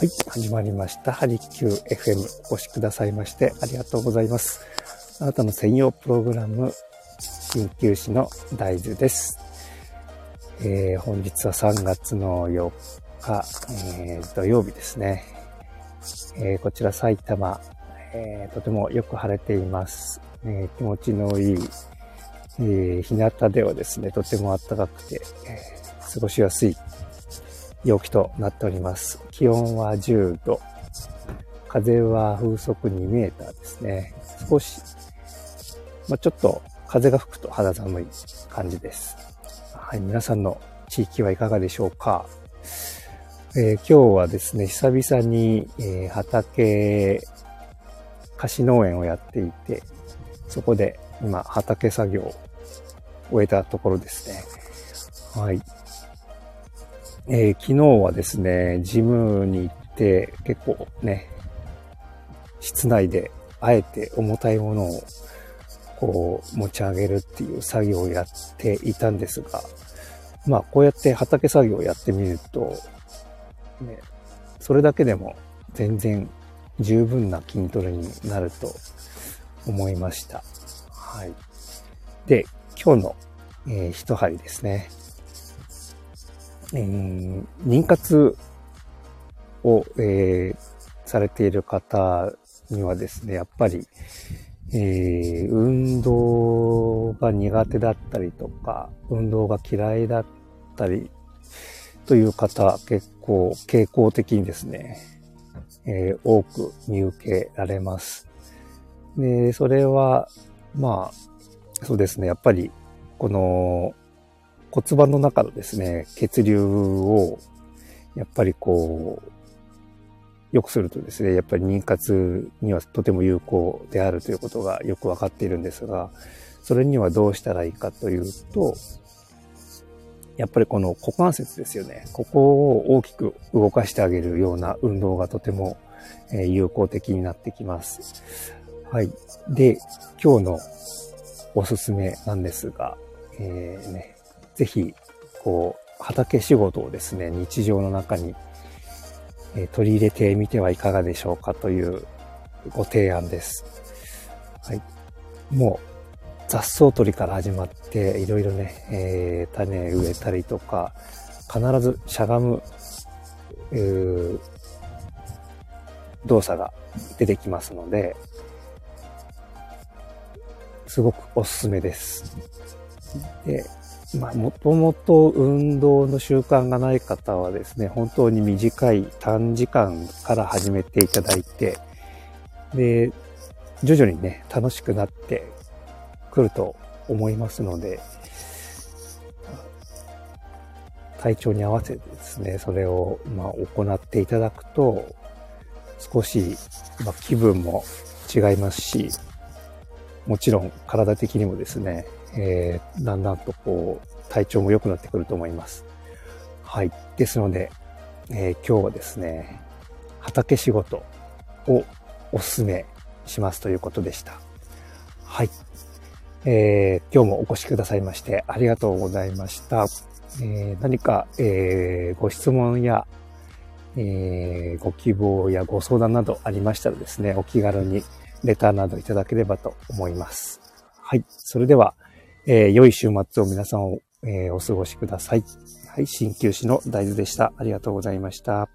はい、始まりました。ハリキュー FM お越しくださいましてありがとうございます。あなたの専用プログラム、鍼灸師の大豆です。えー、本日は3月の4日、えー、土曜日ですね。えー、こちら埼玉、え、とてもよく晴れています。え気持ちのいい、えー、日向ではですね、とても暖かくて、え過ごしやすい陽気となっております。気温は10度。風は風速2メーターですね。少し、まあ、ちょっと風が吹くと肌寒い感じです。はい、皆さんの地域はいかがでしょうか？えー、今日はですね、久々に、えー、畑、貸し農園をやっていて、そこで今畑作業を終えたところですね。はい。えー、昨日はですね、ジムに行って結構ね、室内であえて重たいものをこう持ち上げるっていう作業をやっていたんですが、まあこうやって畑作業をやってみると、ね、それだけでも全然十分な筋トレになると思いました。はい。で、今日の、えー、一針ですね。えー、妊活を、えー、されている方にはですね、やっぱり、えー、運動が苦手だったりとか、運動が嫌いだったりという方、結構傾向的にですね、えー、多く見受けられます。で、それは、まあ、そうですね、やっぱり、この、骨盤の中のですね、血流を、やっぱりこう、良くするとですね、やっぱり妊活にはとても有効であるということがよくわかっているんですが、それにはどうしたらいいかというと、やっぱりこの股関節ですよね。ここを大きく動かしてあげるような運動がとても有効的になってきます。はい。で、今日のおすすめなんですが、えー、ね、ぜひ、こう、畑仕事をですね、日常の中に、え取り入れてみてはいかがでしょうかというご提案です。はい。もう、雑草取りから始まって、いろいろね、えー、種植えたりとか、必ずしゃがむ、動作が出てきますので、すごくおすすめです。で、ま、もともと運動の習慣がない方はですね、本当に短い短時間から始めていただいて、で、徐々にね、楽しくなってくると思いますので、体調に合わせてですね、それを、ま、行っていただくと、少し、ま、気分も違いますし、もちろん体的にもですね、えー、だんだんとこう、体調も良くなってくると思います。はい。ですので、えー、今日はですね、畑仕事をお勧めしますということでした。はい。えー、今日もお越しくださいましてありがとうございました。えー、何か、えー、ご質問や、え、ご希望やご相談などありましたらですね、お気軽にレターなどいただければと思います。はい。それでは、えー、良い週末を皆さんを、えー、お過ごしください。はい、鍼灸師の大豆でした。ありがとうございました。